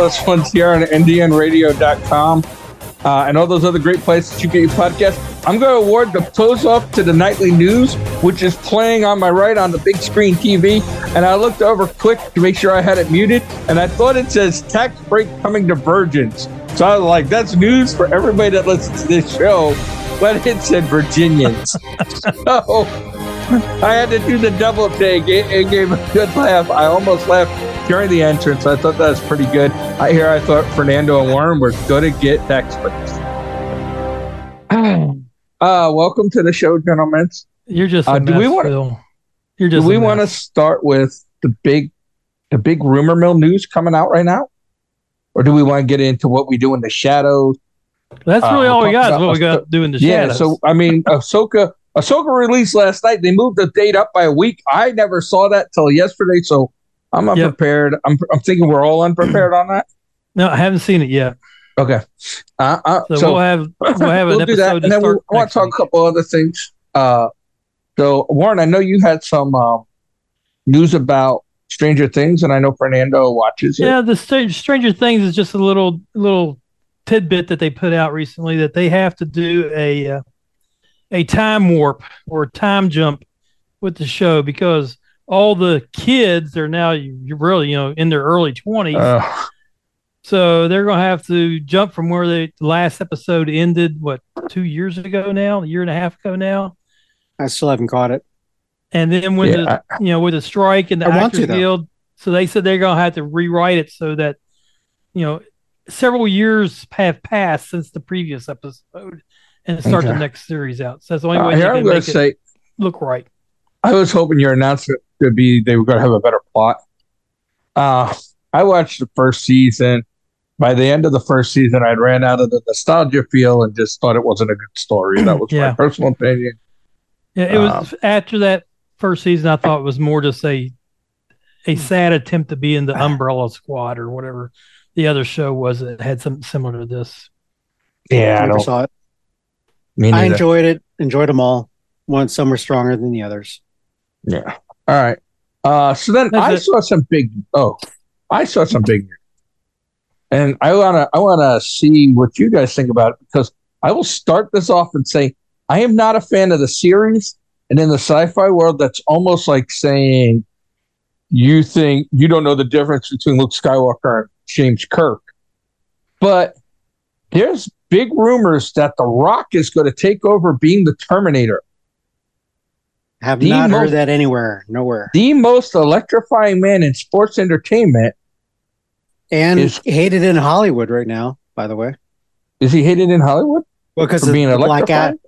to the Marvelous Ones here on NTNRadio.com uh, and all those other great places you get your podcast. I'm going to award the close off to the nightly news, which is playing on my right on the big screen TV. And I looked over quick to make sure I had it muted, and I thought it says tax break coming to virgins. So I was like, that's news for everybody that listens to this show. But it said Virginians. so I had to do the double take. It, it gave a good laugh. I almost laughed during the entrance. I thought that was pretty good. I hear I thought Fernando and Warren were going to get breaks. Uh, welcome to the show, gentlemen. You're just Uh, do mess, we wanna- You're just Do we want to start with the big, the big rumor mill news coming out right now, or do we want to get into what we do in the shadows? That's uh, really all we got. Is what we got to do in the yeah. shadows. So I mean, Ahsoka, Ahsoka released last night. They moved the date up by a week. I never saw that till yesterday, so I'm Yep. unprepared. I'm, I'm thinking we're all unprepared on that. no, I haven't seen it yet. Okay. Uh, uh, So, so we'll have we'll have an we'll do episode that, and then we'll, I want to talk week. a couple other things. Uh, so Warren, I know you had some um, news about Stranger Things, and I know Fernando watches it. Yeah, the Str- Stranger Things is just a little little tidbit that they put out recently that they have to do a uh, a time warp or a time jump with the show because all the kids are now you're really you know in their early twenties, Uh, so they're gonna have to jump from where the last episode ended. What two years ago now, a year and a half ago now, I still haven't caught it. and then with yeah, the I- you know with the strike and the I want actors guild so they said they're going to have to rewrite it so that you know several years have passed since the previous episode and start the next series out. So that's the only uh, way here they I'm can going make to it say, look right I was hoping your announcement would be they were going to have a better plot. Uh, I watched the first season. By the end of the first season, I'd ran out of the nostalgia feel and just thought it wasn't a good story. That was my personal opinion. yeah it Um, was after that first season i thought it was more just a a sad attempt to be in the umbrella squad or whatever the other show was that had something similar to this Yeah, I Never saw it. I enjoyed it. Enjoyed them all. One, some were stronger than the others. Yeah. All right. Uh, so then That's I it. saw some big. Oh, I saw some big and I wanna I wanna see what you guys think about it because I will start this off and say I am not a fan of the series, and in the sci-fi world, that's almost like saying you think you don't know the difference between Luke Skywalker and James Kirk, but there's big rumors that The Rock is going to take over being the Terminator. Have The not most- heard that anywhere. Nowhere. the most electrifying man in sports entertainment. And Is- hated in Hollywood right now, by the way. Is he hated in Hollywood Well, because of being the Black? Adam.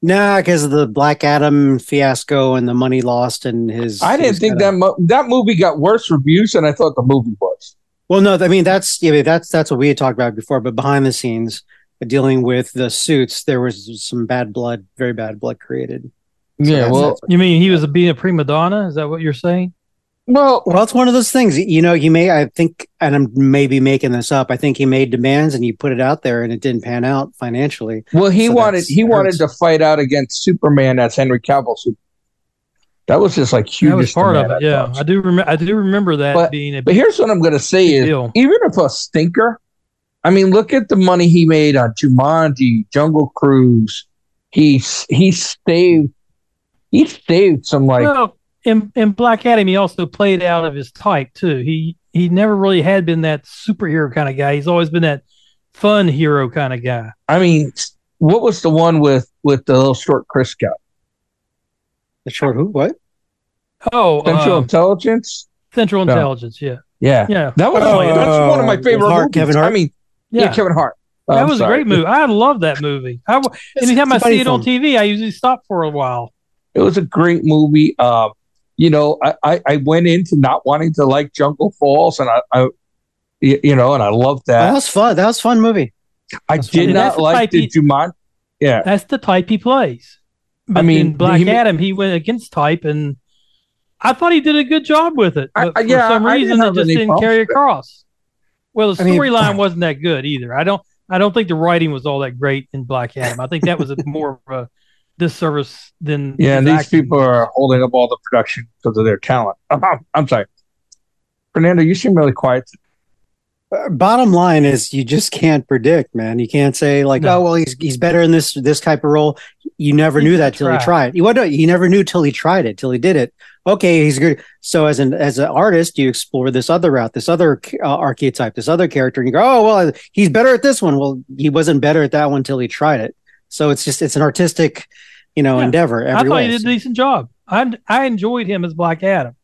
Nah, because of the Black Adam fiasco and the money lost and his. I didn't his think that mo- that movie got worse reviews than I thought the movie was. Well, no, I mean that's yeah, that's that's what we had talked about before. But behind the scenes, dealing with the suits, there was some bad blood, very bad blood created. So yeah, that's- well, that's- you mean he was a, being a prima donna is that what you're saying well, well, it's one of those things. You know, you may, I think, and I'm maybe making this up. I think he made demands and you put it out there, and it didn't pan out financially. well, he So wanted that's- he wanted to fight out against Superman as Henry Cavill. Super- That was just like huge. that was part of it yeah i do remember i do remember that But- being a But here's what I'm going to say is deal. even if a stinker, I mean, look at the money he made on Jumanji, Jungle Cruise. He he saved he saved some like well, in in Black Adam, he also played out of his type too. He he never really had been that superhero kind of guy. He's always been that fun hero kind of guy. I mean, what was the one with with the little short Chris guy? The short who? What? Oh, Central um, Intelligence. Central No. Intelligence. Yeah, Yeah, yeah, that was Oh, that's one of my favorite Hart, movies. Kevin I mean, yeah, yeah. Kevin Hart. Oh, that I'm was sorry. a great movie. I love that movie. I, w- anytime I It's a funny see it on. TV, I usually stop for a while. It was a great movie. Um, you know, I, I I went into not wanting to like Jungle Falls, and I, you know, and I loved that that. was fun. That was a fun movie. I that's did funny. Not the like type the he- Jumanji. Yeah, That's the type he plays. But mean, in Black he Adam, he went against type, and I thought he did a good job with it. But I- for yeah, some reason, it just didn't carry across. Well, the I mean- storyline wasn't that good either. I don't. I don't think the writing was all that great in Black Adam. I think that was a, more of a disservice than. yeah. And his these people are holding up all the production because of their talent. I'm sorry, Fernando. You seem really quiet. Uh, bottom line is you just can't predict, man. You can't say like, No. oh well, he's he's better in this this type of role. You never He knew that till he try. tried. You what? no, You never knew till he tried it, till he did it. Okay, he's good. So as an as an artist, you explore this other route, this other uh, archetype, this other character, and you go, oh well, he's better at this one. Well, he wasn't better at that one till he tried it. So it's just it's an artistic, you know, Yeah. endeavor. I thought way. he did a decent job. I I enjoyed him as Black Adam.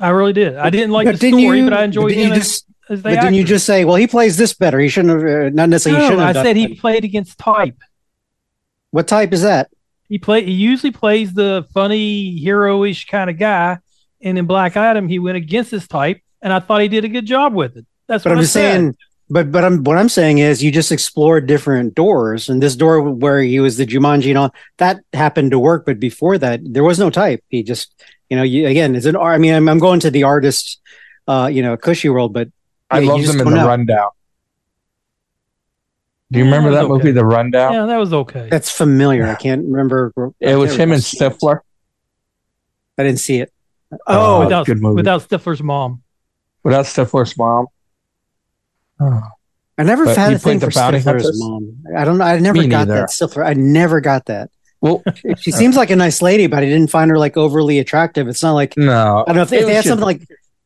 I really did. I didn't like But the didn't story, you- but I enjoyed him you as, as but didn't you just say, well, he plays this better. He shouldn't have. Uh, not necessarily. he No, shouldn't I said he played against type. What type is that? He play. He usually plays the funny, hero-ish kind of guy, and in Black Adam, he went against his type, and I thought he did a good job with it. That's But what I'm I just said. saying. But but I'm what I'm saying is you just explore different doors, and this door where he was the Jumanji and all that happened to work. But before that, there was no type. He just you know you again it's an. I mean I'm, I'm going to the artist, uh, you know, cushy world, but I Yeah, love them in the know. rundown. Do you Yeah, remember it was that movie, okay. The Rundown? Yeah, that was okay. that's familiar. I can't remember. I It was him and remember. Stifler. I didn't see it. Oh, Oh, without good movie. without Stifler's mom. Without Stifler's mom. Oh. I never But had a thing played for the Stifler's mom. I don't know. I never Me got neither. that Stifler. I never got that. Well, She seems like a nice lady, but I didn't find her like overly attractive. It's not like no. I don't know if they, It if they had something like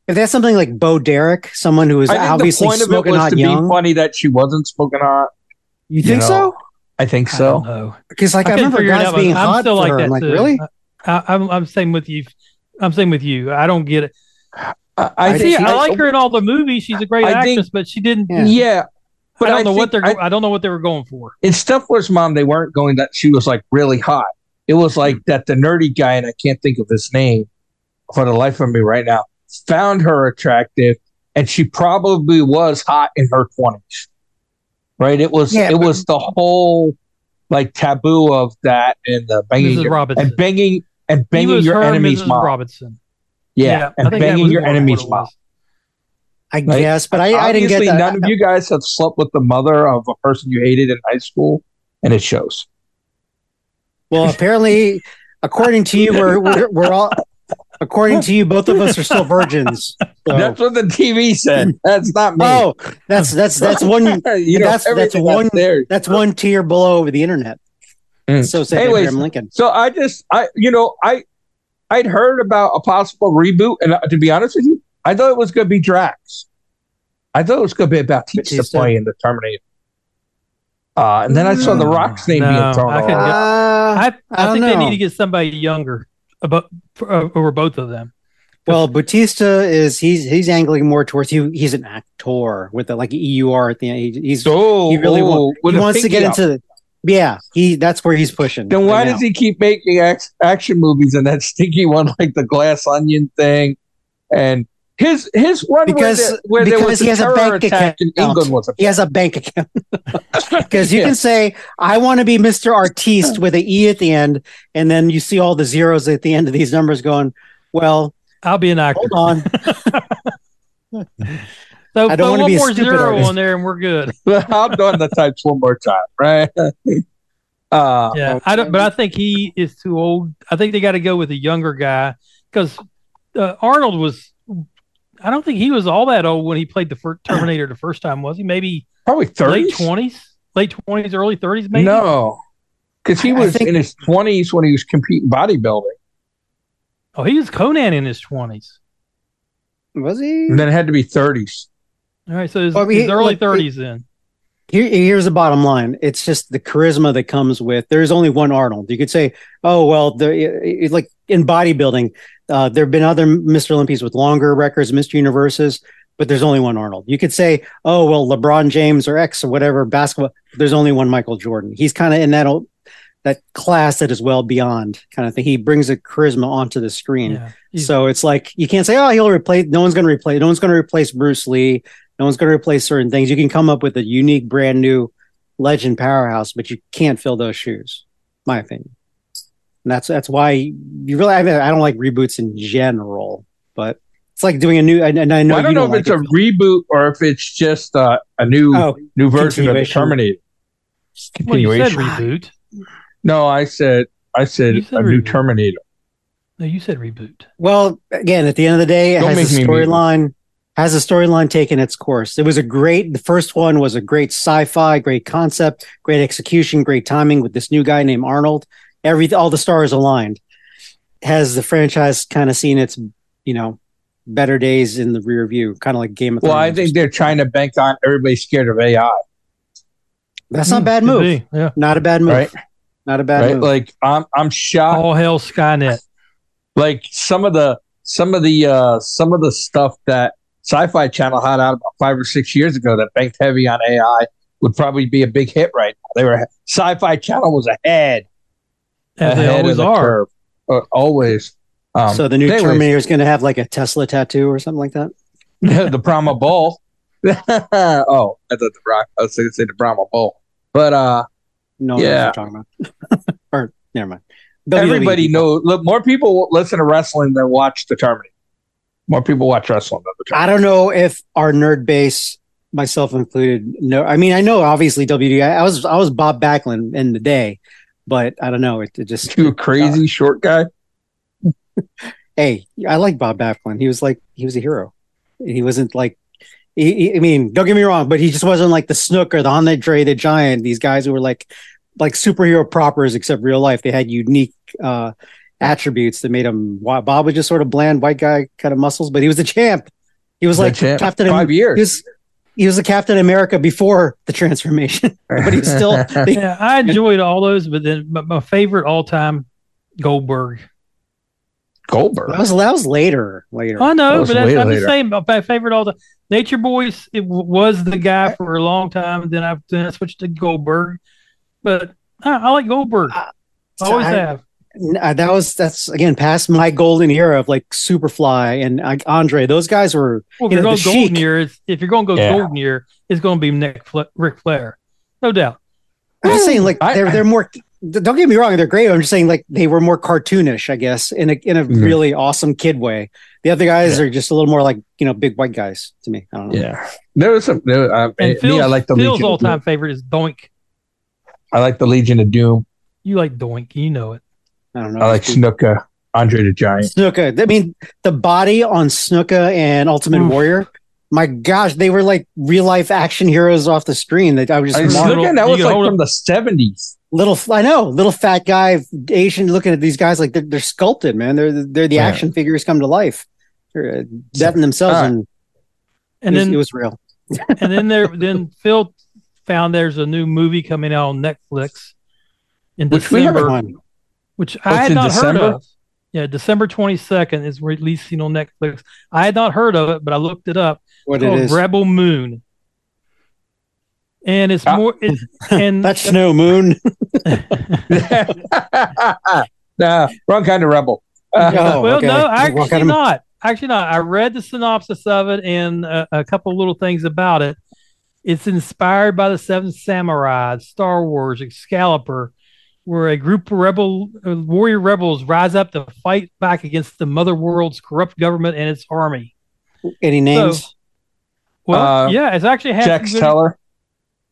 if they had something like Bo Derek, someone who was I think obviously the point of it smoking was hot to young. be funny that she wasn't smoking hot. You think know, so? I think so. Because like I, couldn't remember figure it guys being I'm hot still for like her. that I'm like, too. really? I, I'm I'm same with you. I'm same with you. I don't get it. I, I I See, I like her in all the movies. She's a great I think- actress, but she didn't. Yeah. Yeah, but I don't know what they're. I, don't know what they were going for. in Stifler's mom, they weren't going that she was like really hot. It was hmm. like that the nerdy guy, and I can't think of his name for the life of me right now, found her attractive, and she probably was hot in her twenties. Right? It was Yeah, it but- was the whole like taboo of that and the banging Mrs. your, Robinson. and banging and He banging was your her, enemy's Mrs. mom. Robinson. Yeah, I and banging your enemy's it mom. I Like, guess, but I, I didn't get that. none of you guys have slept with the mother of a person you hated in high school, and it shows. Well, apparently, according to you, we're, we're we're all. According to you, both of us are still virgins. So- That's what the TV said. That's not me. oh, that's that's that's one you know, that's- that's one- there. that's one tier below over the internet. Mm. So said Anyways, Abraham Lincoln. So I just, I, you know, I, I'd heard about a possible reboot, and uh, to be honest with you, I thought it was going to be Drax. I thought it was going to be Bautista Batista. playing the Terminator. Uh, and then I saw The Rock's name No, being thrown I couldn't around. get- Uh, I, I I, don't think they need to get somebody younger about for, uh, over both of them. Well, Batista is he's he's angling more towards he he's an actor with the like EUR at the end. He, he's So he really wa- with he wants to get up. into yeah he that's where he's pushing. Then why right does he keep making act- action movies and that stinky one like the Glass Onion thing? And his his one Because- where, there, where there because was he a has a terror bank attack in account. England was a he has a bank account because you Yeah. can say I want to be Mr. Artiste with an E at the end, and then you see all the zeros at the end of these numbers going. Well, I'll be an actor. hold on. So I don't put wanna be more stupid zero artist. on there, and we're good. I'm doing the types one more time, right? Uh, Yeah, I don't. But I think he is too old. I think they got to go with a younger guy because uh, Arnold was. I don't think he was all that old when he played the first Terminator the first time, was he? Maybe probably late twenties, late twenties, early thirties, maybe. No, because he was think- in his 20s when he was competing bodybuilding, Oh, he was Conan in his twenties. Was he? and then it had to be 30s. All right, so his, Well, his early look, thirties then. Here, here's the bottom line. It's just the charisma that comes with. There's only one Arnold. You could say, oh well, the like in bodybuilding, uh, there have been other Mr. Olympians with longer records, Mr. Universes, but there's only one Arnold. You could say, oh well, LeBron James or X or whatever basketball. There's only one Michael Jordan. He's kind of in that old, that class that is well beyond kind of thing. He brings a charisma onto the screen. Yeah, So it's like you can't say, "Oh, he'll replace." No one's going to replace. No one's going to replace Bruce Lee. No one's going to replace certain things. You can come up with a unique, brand new legend powerhouse, but you can't fill those shoes. My opinion. And that's that's why you really. I, mean, I don't like reboots in general, but it's like doing a new. And, and I know Well, I don't know don't if like it's a reboot or if it's just uh, a new Oh, new version of the continuation. Terminator. well, you said Continuation. reboot. no, I said I said, said a new. Terminator. No, you said reboot. well, again, at the end of the day, it Don't has a make me storyline. Has the storyline taken its course? It was a great. The first one was a great sci-fi, great concept, great execution, great timing with this new guy named Arnold. Every all the stars aligned. Has the franchise kind of seen its, you know, better days in the rear view, kind of like Game of Well, I think they're trying to bank on everybody's scared of AI, that's not a bad move. be, Yeah. Not a bad move. right? Not a bad right? move. Like I'm, I'm shocked. All hell Skynet. Like some of the, some of the, uh, some of the stuff that Sci-Fi Channel had out about five or six years ago that banked heavy on AI would probably be a big hit right now. They were Sci-Fi Channel was ahead, As they ahead of always the are. curve. Uh, always. Um, so the new anyways, Terminator is going to have like a Tesla tattoo or something like that. the Brahma Bull. oh, I thought the Bra- I was going to say the Brahma Bull, but uh, No, Yeah. what talking about. or never mind. WWE everybody people. knows. Look, more people listen to wrestling than watch the Terminator. More people watch wrestling than the Terminator. I don't know if our nerd base, myself included, no. I mean, I know obviously WWE. I was I was Bob Backlund in the day, but I don't know. It, it just You a crazy short guy. hey, I like Bob Backlund. He was like he was a hero. He wasn't like. He, he- I mean, don't get me wrong, but he just wasn't like the Snook or the Andre the Giant. These guys who were like, like superhero propers, except real life. They had unique uh, attributes that made him. Bob was just sort of bland white guy kind of muscles, but he was the champ. He was like champ. Captain. Five He years. was, he was the Captain America before the transformation, but he's still. Yeah, I enjoyed all those, but then but my favorite all time Goldberg. Goldberg. that was that was later. Later. I know, was but that's, way I'm just saying my favorite all the Nature Boys. It w- was the guy for a long time. Then I then I switched to Goldberg, but I, I like Goldberg. Uh, Always I- have. Uh, that was that's again past my golden era of like Superfly and uh, Andre. Those guys were Well, if you you're know, going the golden Sheik. year, it's, if you're going to go Yeah. golden year, it's going to be Nick Fla- Ric Flair, no doubt. I'm just saying like I- they're they're more. Don't get me wrong, they're great. I'm just saying like they were more cartoonish, I guess, in a in a Mhm. really awesome kid way. The other guys are just a little more like you know big white guys to me. I don't know. Yeah, there was some. There, uh, And me, Phil's, I like the Phil's Legion. all time favorite is Doink. I like the Legion of Doom. You like Doink, you know it. I don't know. I like Snuka, Andre the Giant. Snuka. I mean, the body on Snuka and Ultimate Oof. Warrior. My gosh, they were like real life action heroes off the screen. That I was just was Marvel- marveling. looking, that was like hold from the seventies. little I know little fat guy Asian looking at these guys like they're, they're sculpted man they're they're the Yeah. action figures come to life they're uh, in themselves All right. and, And it, was, then it was real and then there then Phil found there's a new movie coming out on Netflix in Which we December, Fun. Which Oh, I had not December? heard of. Yeah, December 22nd is releasing on Netflix. I had not heard of it, but I looked it up. what it called is Rebel Moon. And it's Ah. more it's, and that's snow moon nah, wrong kind of rebel. Uh, Oh, well, okay. no, actually kind of- not. Actually not. I read the synopsis of it and a, a couple little things about it. It's inspired by the Seven Samurai, Star Wars, Excalibur, where a group of rebel uh, warrior rebels rise up to fight back against the Mother World's corrupt government and its army. any names Well, Uh, yeah, it's actually Jax good- Teller.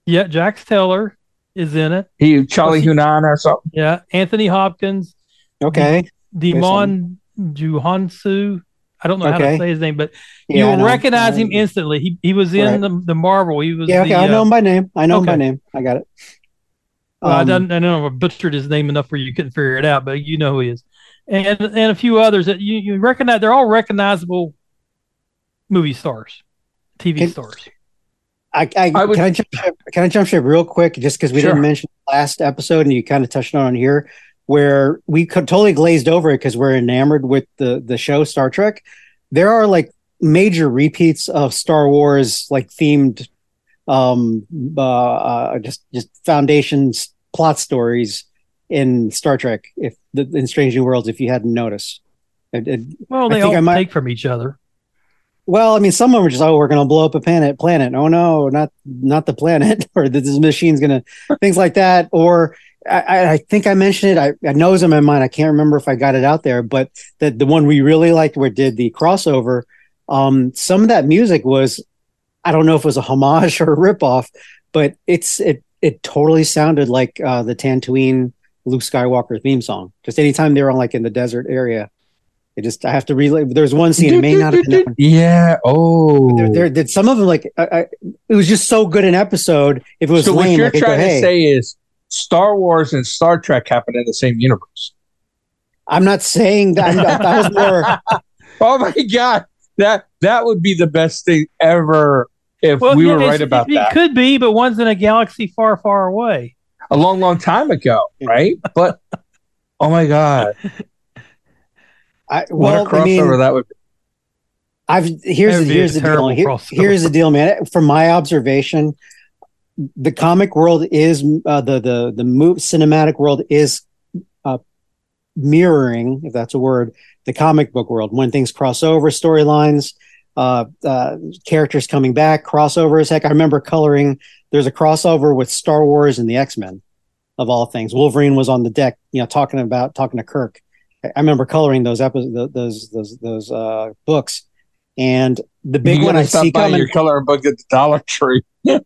Yeah, Jax Teller is in it. He Charlie he- Hunnam or something. Yeah, Anthony Hopkins, okay Demon Juhansu. I don't know how to say his name, but Yeah, you'll recognize him instantly. He he was in Right. the, the Marvel. He was yeah okay the, I know uh, him by name I know him by name I got it well, I Um, don't I know if I butchered his name enough where you couldn't figure it out, but you know who he is, and and a few others that you, you recognize. They're all recognizable movie stars, TV Can- stars. I, I, I would- can I jump ship, can I jump ship real quick just because we Sure. didn't mention last episode and you kind of touched on it here where we could totally glazed over it because we're enamored with the the show Star Trek. There are like major repeats of Star Wars like themed um uh, uh just just foundations plot stories in Star Trek if the in Strange New Worlds if you hadn't noticed. It- it- Well, I they think all I might- take from each other. well, I mean, some of them are just, oh, we're going to blow up a planet, planet. Oh no, not not the planet, or this machine's going to things like that. Or I- I, I think I mentioned it. I, I know it's in my mind. I can't remember if I got it out there, but that the one we really liked, where it did the crossover. Um, some of that music was, I don't know if it was a homage or a ripoff, but it's it it totally sounded like uh, the Tatooine Luke Skywalker theme song. Just anytime they were like in the desert area. It just I have to relay. There's one scene. It may not have been that one. Yeah. Oh. There, there, did some of them like I, I, it was just so good an episode. If it was so what you're like, I go, trying hey, to say is Star Wars and Star Trek happen in the same universe. I'm not saying that. Not- that was more. Oh my god, that that would be the best thing ever if we yeah, were right about it, that It could be, but one's in a galaxy far, far away. a long, long time ago, right? But oh my god, I, what a crossover I mean, that would be. I've here's That the would be here's the deal. Here- here's the deal, man. From my observation, the comic world is uh, the the the move cinematic world is uh, mirroring, if that's a word, the comic book world. When things cross over, storylines, uh, uh, characters coming back, crossovers. Heck, I remember coloring. There's a crossover with Star Wars and the X Men, of all things. Wolverine was on the deck, you know, talking about talking to Kirk. I I remember coloring those episodes, those those those uh, books, and the big you one I stop see buying coming. your coloring book at the Dollar Tree and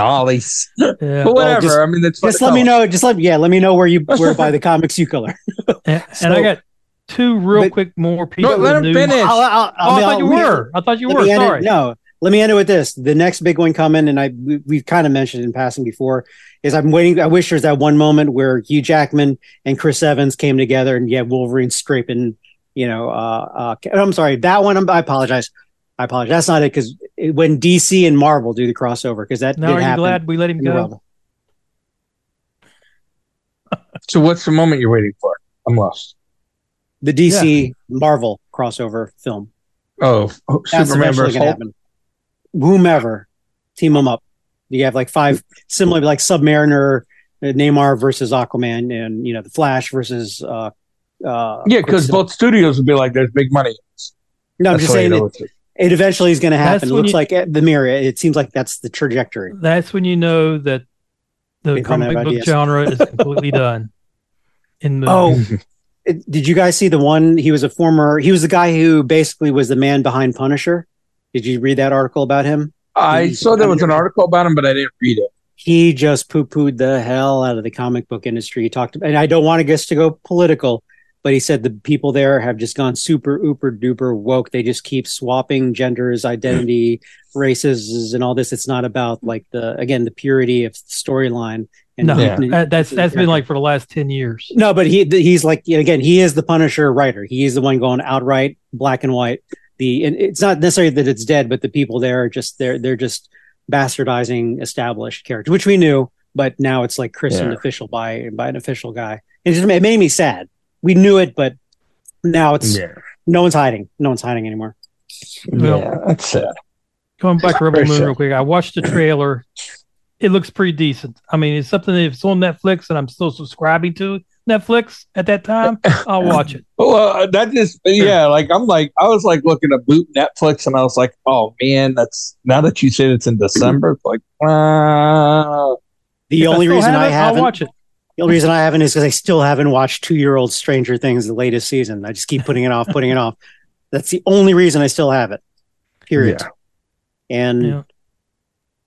Ollie's. Yeah. But whatever. just- I mean, it's fun Just to let me know. Just let yeah, let me know where you where by the comics you color. and, So- and I got two real But- quick more people. No, let him news. finish. I'll- I'll- Oh, I I'll- thought you let me- were. I thought you were. me end it- Sorry. no, let me end it with this. The next big one coming, and I we, we've kind of mentioned in passing before, is I'm waiting. I wish there's that one moment where Hugh Jackman and Chris Evans came together, and you yeah, Wolverine scraping. You know, uh, uh, I'm sorry, that one. I'm, I apologize. I apologize. That's not it because when DC and Marvel do the crossover, because that Now, did are you glad we let him go? So, what's the moment you're waiting for? I'm lost. The DC Marvel crossover film. Oh, oh, That's Superman eventually versus going to happen. Whomever, team them up. You have like five similar, like Submariner, uh, Namor versus Aquaman, and you know the Flash versus. uh uh Yeah, because both studios would be like, "There's big money." No, I'm That's just the way saying it it, eventually is going to happen. It looks you- like the mirror. It seems like that's the trajectory. That's when you know that the They've comic book ideas. genre is completely done. In the Oh, It- did you guys see the one? He was a former. He was the guy who basically was the man behind Punisher. Did you read that article about him? I saw there was an article about him, but I didn't read it. he just poo pooed the hell out of the comic book industry. He talked, about and I don't want to get to go political, but he said the people there have just gone super, uber, duper woke. They just keep swapping genders, hmm. identity, races, and all this. It's not about like the again the purity of storyline. And no, Yeah. that- that's that's been like for the last ten years. no, but he he's like again he is the Punisher writer. He is the one going outright black and white. The and it's not necessarily that it's dead, but the people there are just they're they're just bastardizing established characters, which we knew, but now it's like christened Yeah. official by by an official guy. It just it made me sad. We knew it, but now it's Yeah, no one's hiding. No one's hiding anymore. Well- yeah, that's sad. Going back to Rebel Moon sad. real quick, I watched the trailer. It looks pretty decent. I mean, it's something that if it's on Netflix and I'm still subscribing to Netflix at that time, I'll watch it. Well, uh, that just yeah, like I'm like I was like looking to boot Netflix, and I was like, oh man, that's now that you said it's in December, it's like, uh, The If only still reason have I it, I'll haven't watch it. The only reason I haven't is because I still haven't watched two year old Stranger Things the latest season. I just keep putting it off, putting it off. That's the only reason I still have it. Period. Yeah. And Yeah.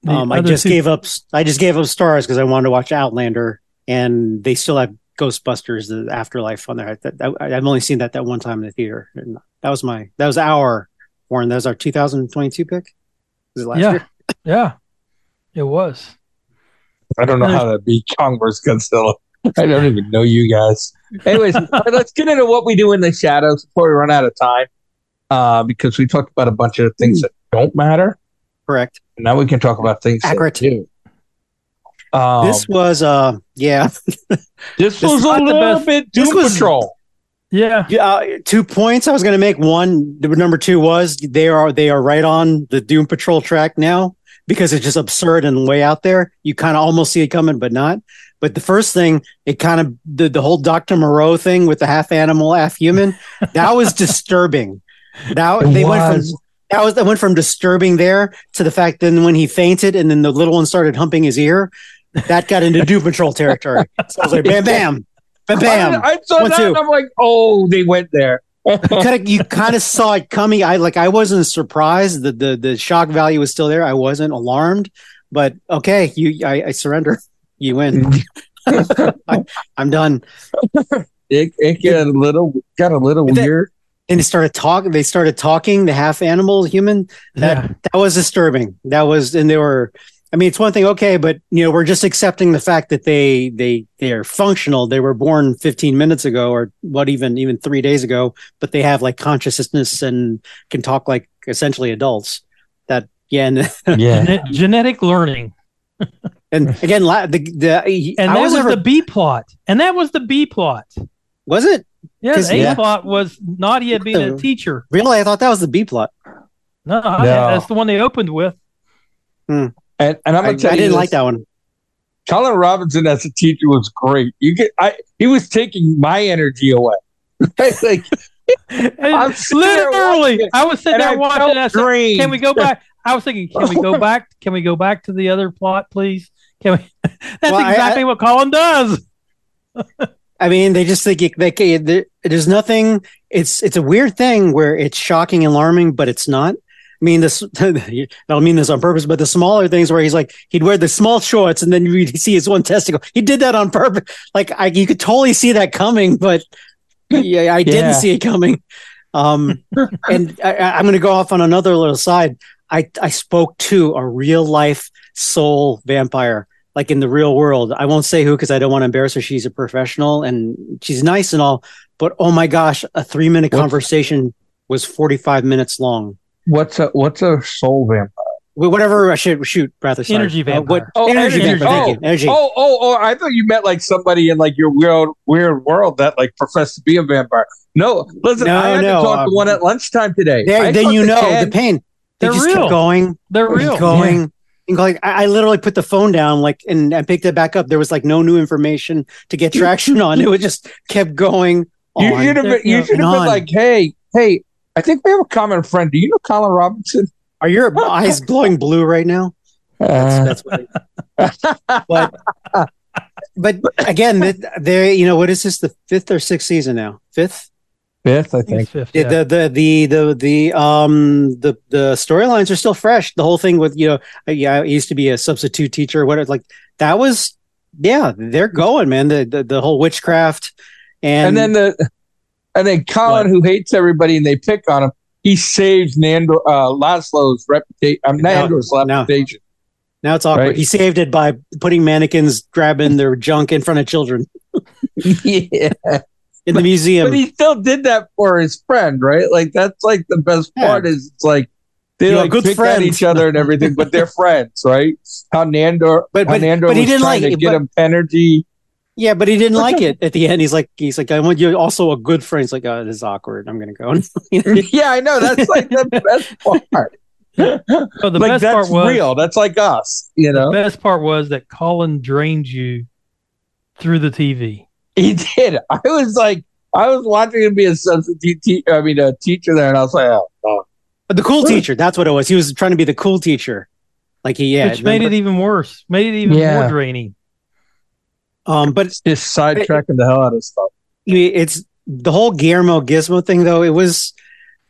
Um, I just two- gave up. I just gave up stars because I wanted to watch Outlander, and they still have Ghostbusters: The Afterlife on there. That, that, I've only seen that that one time in the theater, and that was my that was our Warren. That was our 2022 pick. Was it last Yeah. year? Yeah, it was. I don't know how to beat Kong versus Godzilla. I don't even know you guys. Anyways, let's get into what we do in the shadows before we run out of time, uh, because we talked about a bunch of things that don't matter. Correct. And now we can talk about things Accurate. that do. Um, this was uh yeah this this was is a not the little best- bit this Doom was- Patrol. Yeah, uh, two points. I was going to make one. The Number two was they are they are right on the Doom Patrol track now because it's just absurd and way out there. You kind of almost see it coming, but not. But the first thing, it kind of the the whole Doctor Moreau thing with the half animal, half human, that was disturbing. That It they went from that was that went from disturbing there to the fact then when he fainted and then the little one started humping his ear, that got into Doom Patrol territory. So I was like, bam, bam, bam, bam. I, I saw One, that two. and I'm like, oh, they went there. You kind of you kind of saw it coming. I like I wasn't surprised. The the the shock value was still there. I wasn't alarmed, but okay, you I, I surrender. You win. I, I'm done. it, it got a little got a little That- weird. and they started talking. They started talking. The half animal, human. That Yeah. that was disturbing. That was, and they were. I mean, it's one thing, okay, but you know, we're just accepting the fact that they they they are functional. They were born 15 minutes ago, or what, even even three days ago, but they have like consciousness and can talk like essentially adults. That yeah, and Yeah. Gene- genetic learning. and again, la- the the And I that was, never- the B plot. And that was the B plot. was it Yeah, 'Cause- the A yeah. plot was Nadja being a teacher. really? I thought that was the B plot. No, No. that's the one they opened with. Hmm. And and I'm gonna I tell you I didn't this, like that one. Colin Robinson as a teacher was great. You get I he was taking my energy away. like I'm literally, I was sitting there I watching. felt And I said, drained. "Can we go back?" I was thinking, "Can we go back? Can we go back to the other plot, please?" Can we? That's Well, I- exactly what Colin does. I mean, they just think it, they, ca- there's nothing. It's it's a weird thing where it's shocking and alarming, but it's not. I mean, this I don't mean this on purpose, but the smaller things where he's like he'd wear the small shorts and then you see his one testicle. He did that on purpose. Like I, you could totally see that coming, but yeah, I didn't see it coming. Um, and I, I'm going to go off on another little side. I I spoke to a real life soul vampire, like in the real world. I won't say who because I don't want to embarrass her. She's a professional and she's nice and all, but oh my gosh, a three minute What's- conversation was 45 minutes long. What's a what's a soul vampire? Whatever I should shoot, rather sorry. Energy Uh, what, vampire. Oh, energy, energy. vampire. Thank Oh, you. Energy. Oh, oh, oh! I thought you meant like somebody in like your weird, weird world that like professed to be a vampire. No, listen, No, I had no, to talk um, to one at lunchtime today. There, then you know Ken. the pain. They They're just real. kept going. They're kept real. going. And like I, I literally put the phone down, like, and I picked it back up. There was like no new information to get traction on. It was just kept going. You should have been. You should have been like, hey, hey. I think we have a common friend. Do you know Colin Robinson? Are your eyes glowing blue right now? That's, that's what. but but again, there. You know what is this? The fifth or sixth season now? Fifth. fifth, I I think think. fifth, The, yeah. the the the the the um the the storylines are still fresh. The whole thing with you know uh, yeah I used to be a substitute teacher. What like that was yeah they're going man the the, the whole witchcraft and, And, then the, and then Colin, What? who hates everybody and they pick on him, he saves Nandor uh, Laszlo's reputation. Um, Nandor's no. reputation. now it's awkward. Right. He saved it by putting mannequins grabbing their junk in front of children yeah, in the museum. but he still did that for his friend, right? Like that's like the best Yeah. part is it's like they You like good pick at friends. each other and everything, but they're friends, right? How Nandor, But- but- Nandor but he didn't like to get but- him energy. Yeah, but he didn't like it at the end. He's like, he's like, I want you also a good friend. He's like, oh, this is awkward. I'm gonna go. yeah, I know. That's like the best part. So the like best that's part was real. That's like us, you know. the know. best part was that Colin drained you through the TV. He did. I was like, I was watching him be a substitute. Te- I mean, a teacher there, and I was like, oh, oh. But the cool teacher, that's what it was. He was trying to be the cool teacher. Like he, yeah, which made it even worse. Made it even Yeah. more draining. Um, but just sidetracking the hell out of stuff. it's the whole Guillermo Gizmo thing, though. It was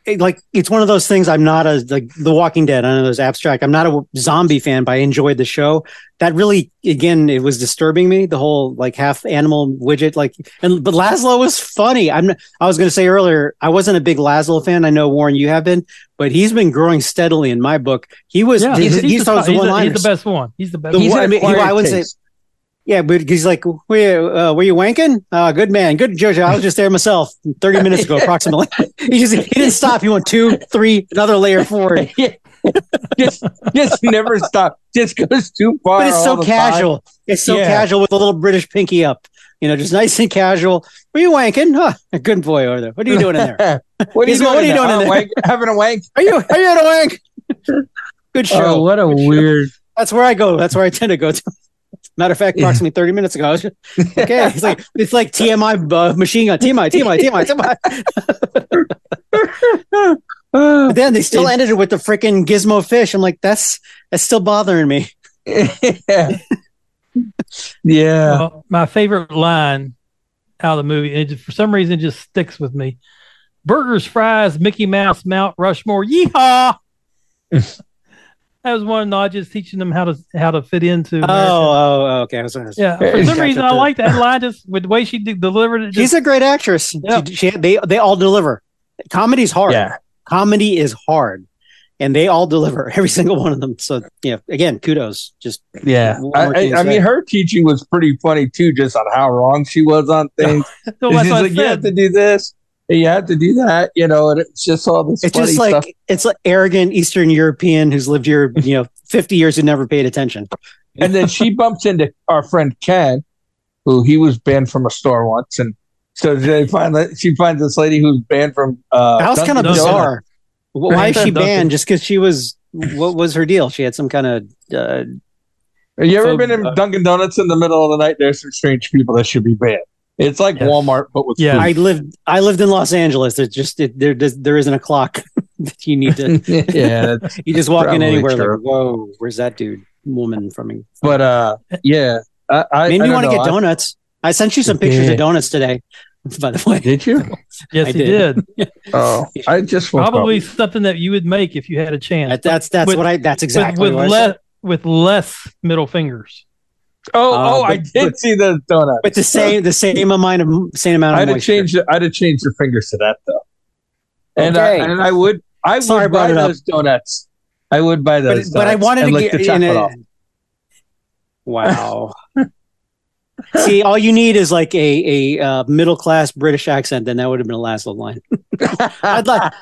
it, like it's one of those things. I'm not a like The Walking Dead. I know there's abstract. I'm not a zombie fan, but I enjoyed the show. That really, again, it was disturbing me. The whole like half animal widget, like, and but Laszlo was funny. I'm. I was going to say earlier, I wasn't a big Laszlo fan. I know Warren, you have been, but he's been growing steadily in my book. He was. Yeah, he's, he's, he's, the, the he's, the, he's the best one. He's the best. The one. He's I mean, he- I wouldn't say- taste. Yeah, but he's like, were you, uh, were you wanking? Uh, good man, good Jojo. I was just there myself, thirty minutes ago, approximately. he just he didn't stop. He went two, three, another layer forward. just, just never stop. Just goes too far. But it's so all the casual. It's so Yeah. casual with a little British pinky up. You know, just nice and casual. Were you wanking? Huh, a good boy over there. What are you doing in there? what are you doing? what are you in doing there? in Oh, there? wank- having a wank. Are you are you at a wank? Good show. Oh, what a weird. That's where I go. That's where I tend to go to. Matter of fact, approximately 30 minutes ago. I was just- okay. It's like it's like TMI uh, machine gun. TMI, TMI, TMI, TMI. But then they still ended it with the freaking gizmo fish. I'm like, that's that's still bothering me. yeah. yeah. Well, my favorite line out of the movie, and it just, for some reason, it just sticks with me. Burgers, fries, Mickey Mouse, Mount Rushmore, yeehaw! that was one of Nadja's teaching them how to how to fit into. Oh, America. Oh, oh, okay. I was, I was- yeah. Yeah, For some reason, I like that line just with the way she de- delivered it. She's a great actress. Yeah. She, she, they, they all deliver. Comedy's hard. Yeah. Comedy is hard, and they all deliver. Every single one of them. So yeah, again, kudos. Just Yeah. I, more can you I, I mean, her teaching was pretty funny too, just on how wrong she was on things. so And that's she's I like, you have to do this, and you have to do that, you know, and it's just all this it's just like stuff. it's like arrogant Eastern European who's lived here, you know, fifty years who never paid attention. And then she bumps into our friend Ken, who he was banned from a store once, and so they find she finds this lady who's banned from. Uh, That was kind of bizarre. Wh- Why is she banned? Just because she was? What was her deal? She had some kind of. Uh, Have you ever So, been in Dunkin' Donuts in the middle of the night? There's some strange people that should be banned. It's like Yes. Walmart, but with Yeah. I lived. I lived in Los Angeles. There's just it, there. does- There isn't a clock that you need to. yeah, You just walk in anywhere. true. Like, whoa, where's that dude, woman from me? but uh, yeah, I, I Made I me want to get donuts. I sent you some pictures Yeah. of donuts today. By the way, Did you? Yes, I he did. Oh, I just woke up. Probably something that you would make if you had a chance. That- that's that's With- what I. That's exactly with, with less with less middle fingers. Oh, Uh, oh, I did but- see the donut. But the same the same amount of same amount I'd have changed. I'd have changed the fingers to that though. And Okay. uh, and I would. I Sorry would buy those donuts. I would buy but, those. but I wanted to get the in chocolate a, off. Wow. See, all you need is like a a uh, middle class British accent, and that would have been a last line. I'd like.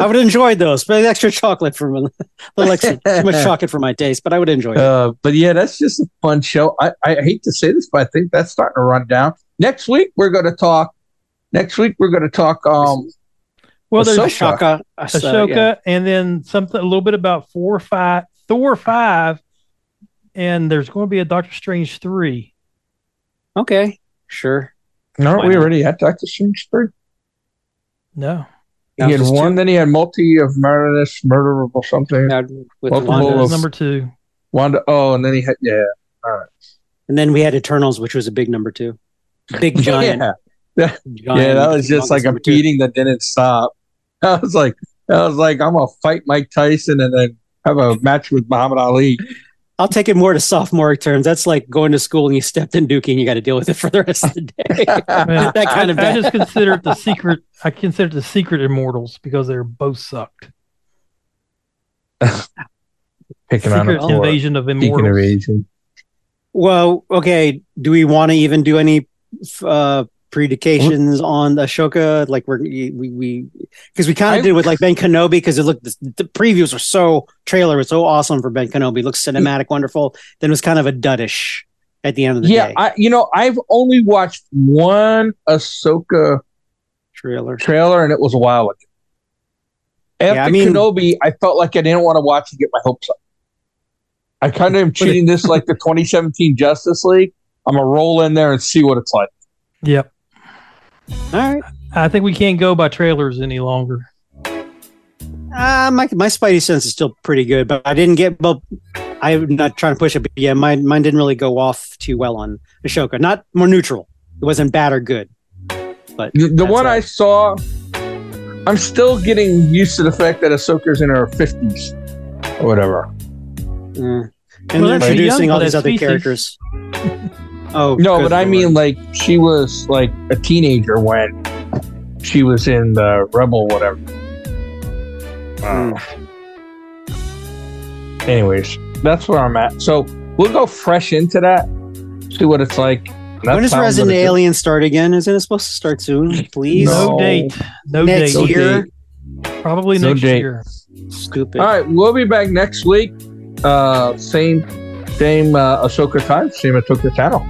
I would enjoy those, but extra chocolate for a little extra too much chocolate for my taste. But I would enjoy it. Uh, but yeah, that's just a fun show. I, I hate to say this, but I think that's starting to run down. Next week we're going to talk. Next week we're going to talk. Um, Well, there's Ahsoka. Ashoka, uh, Ahsoka, yeah. and then something a little bit about four, or five, Thor five, and there's going to be a Doctor Strange three. Okay, sure. no, Why we not? already had Doctor Strange three. No, He had one, two. then he had multi of murderous, murder or something. Now, with Multiple of- number two. Wanda. Oh, and then he had yeah. All right. and then we had Eternals, which was a big number two. Big giant. Yeah, giant yeah, that was just like a number two. beating that didn't stop. I was like, I was like, I'm gonna fight Mike Tyson and then have a match with Muhammad Ali. I'll take it more to sophomoric terms. That's like going to school and you stepped in Dookie and you got to deal with it for the rest of the day. Man, that kind of I, I just consider it the secret. I consider it the secret immortals because they're both sucked. Picking on Secret him for invasion of immortals. Well, okay. Do we want to even do any uh predications on Ahsoka? Like we're we we because we kind of did with like Ben Kenobi because it looked the, the previews were so trailer was so awesome for Ben Kenobi. It looks cinematic, wonderful. Then it was kind of a duddish at the end of the Yeah, day. I you know I've only watched one Ahsoka trailer. trailer and it was a while ago. After Yeah, I mean- Kenobi, I felt like I didn't want to watch and get my hopes up. I kind of am treating this like the 2017 Justice League. I'm gonna roll in there and see what it's like. Yep. All right. I think we can't go by trailers any longer. Uh, my my spidey sense is still pretty good, but I didn't get. Well, I'm not trying to push it, but yeah, mine mine didn't really go off too well on Ahsoka. Not more neutral. It wasn't bad or good. But The, the one all. I saw, I'm still getting used to the fact that Ahsoka's in her 50s or whatever. Mm. and Well, they're introducing all these other species. characters. Oh No, but I lord. mean, like, she was like a teenager when she was in the Rebel, whatever. Mm. Anyways, that's where I'm at. So we'll go fresh into that, see what it's like. That's when does Resident gonna do. Alien start again? Isn't it supposed to start soon? Please. No, No. date. No Next date. year. Probably No next date. year. Stupid. All right, we'll be back next week. Uh, same, same uh, Ahsoka time, same Ahsoka channel.